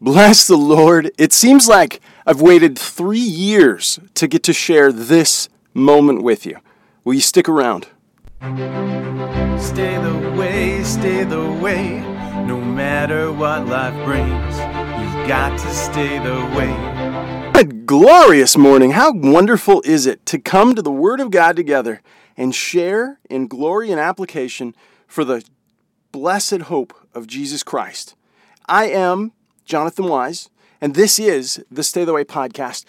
Bless the Lord. It seems like I've waited three years to get to share this moment with you. Will you stick around? Stay the way, stay the way, no matter what life brings. You've got to stay the way. Good glorious morning. How wonderful is it to come to the Word of God together and share in glory and application for the blessed hope of Jesus Christ. I am Jonathan Wise, and this is the Stay the Way podcast.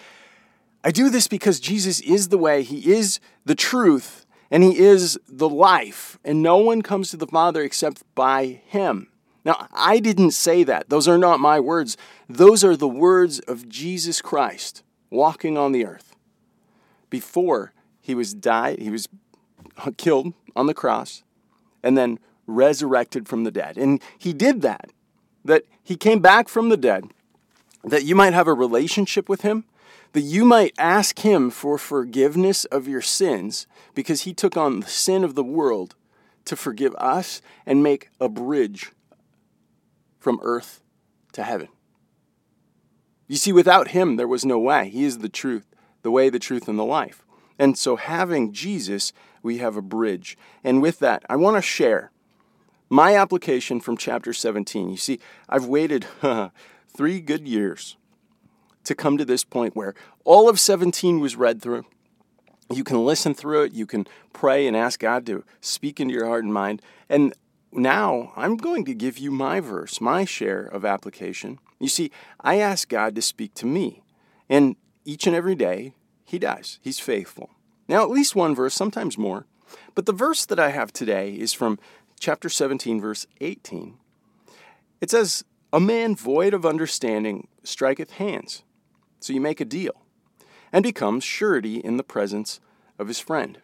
I do this because Jesus is the way, He is the truth, and He is the life, and no one comes to the Father except by Him. Now, I didn't say that. Those are not my words. Those are the words of Jesus Christ walking on the earth. Before he was died, he was killed on the cross, and then resurrected from the dead. And he did that that he came back from the dead, that you might have a relationship with him, that you might ask him for forgiveness of your sins, because he took on the sin of the world to forgive us and make a bridge from earth to heaven. You see, without him, there was no way. He is the truth, the way, the truth, and the life. And so, having Jesus, we have a bridge. And with that, I want to share my application from chapter 17. You see, I've waited three good years to come to this point where all of 17 was read through. You can listen through it, you can pray and ask God to speak into your heart and mind. And now I'm going to give you my verse, my share of application. You see, I ask God to speak to me, and each and every day, He does. He's faithful. Now, at least one verse, sometimes more. But the verse that I have today is from chapter 17, verse 18, it says, A man void of understanding striketh hands. So you make a deal, and becomes surety in the presence of his friend.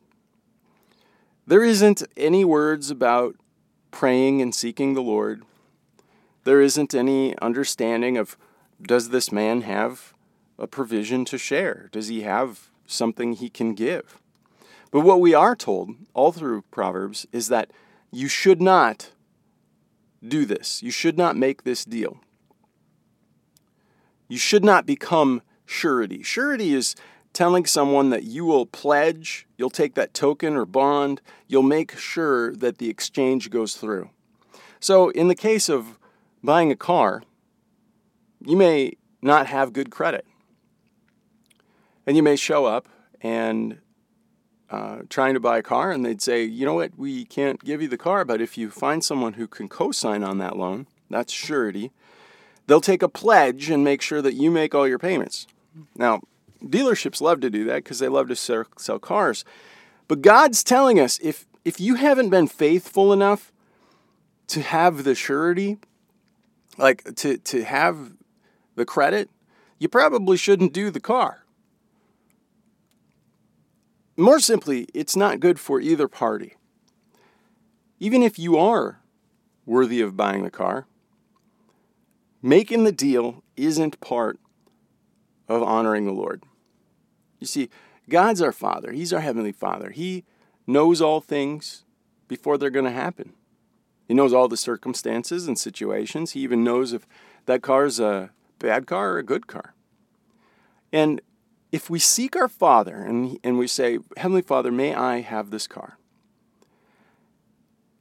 There isn't any words about praying and seeking the Lord. There isn't any understanding of does this man have a provision to share? Does he have something he can give? But what we are told all through Proverbs is that you should not do this. You should not make this deal. You should not become surety. Surety is telling someone that you will pledge, you'll take that token or bond, you'll make sure that the exchange goes through. So, in the case of buying a car, you may not have good credit. And you may show up and uh, trying to buy a car, and they'd say, you know what, we can't give you the car, but if you find someone who can co sign on that loan, that's surety, they'll take a pledge and make sure that you make all your payments. Now, dealerships love to do that because they love to sell, sell cars. But God's telling us if, if you haven't been faithful enough to have the surety, like to, to have the credit, you probably shouldn't do the car. More simply, it's not good for either party. Even if you are worthy of buying the car, making the deal isn't part of honoring the Lord. You see, God's our Father, He's our Heavenly Father. He knows all things before they're going to happen. He knows all the circumstances and situations. He even knows if that car is a bad car or a good car. And if we seek our Father and, and we say, Heavenly Father, may I have this car?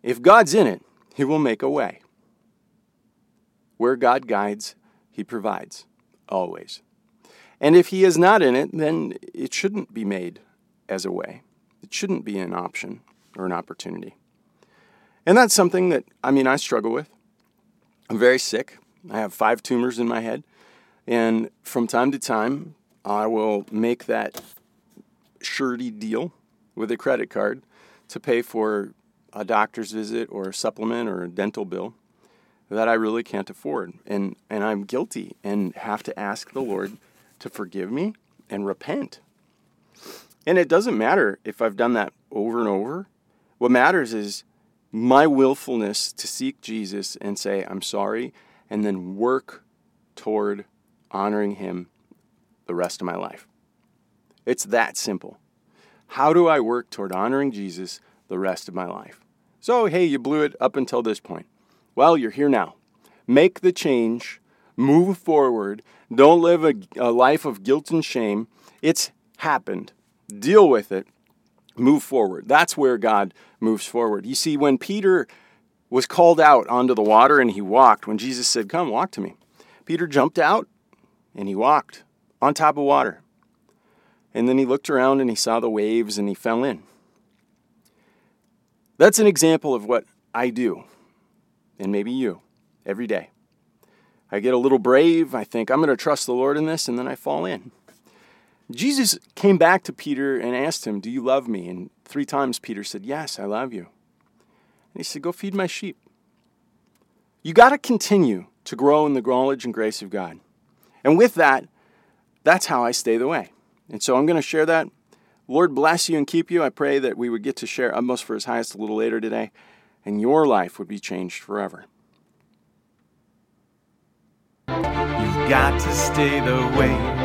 If God's in it, He will make a way. Where God guides, He provides, always. And if He is not in it, then it shouldn't be made as a way. It shouldn't be an option or an opportunity. And that's something that, I mean, I struggle with. I'm very sick. I have five tumors in my head. And from time to time, I will make that surety deal with a credit card to pay for a doctor's visit or a supplement or a dental bill that I really can't afford. And, and I'm guilty and have to ask the Lord to forgive me and repent. And it doesn't matter if I've done that over and over. What matters is my willfulness to seek Jesus and say, I'm sorry, and then work toward honoring Him the rest of my life. It's that simple. How do I work toward honoring Jesus the rest of my life? So, hey, you blew it up until this point. Well, you're here now. Make the change Move forward. Don't live a, a life of guilt and shame. It's happened. Deal with it. Move forward. That's where God moves forward. You see, when Peter was called out onto the water and he walked, when Jesus said, Come, walk to me, Peter jumped out and he walked on top of water. And then he looked around and he saw the waves and he fell in. That's an example of what I do, and maybe you, every day. I get a little brave. I think, I'm going to trust the Lord in this, and then I fall in. Jesus came back to Peter and asked him, Do you love me? And three times Peter said, Yes, I love you. And he said, Go feed my sheep. You got to continue to grow in the knowledge and grace of God. And with that, that's how I stay the way. And so I'm going to share that. Lord bless you and keep you. I pray that we would get to share Utmost for His Highest a little later today, and your life would be changed forever. You've got to stay the way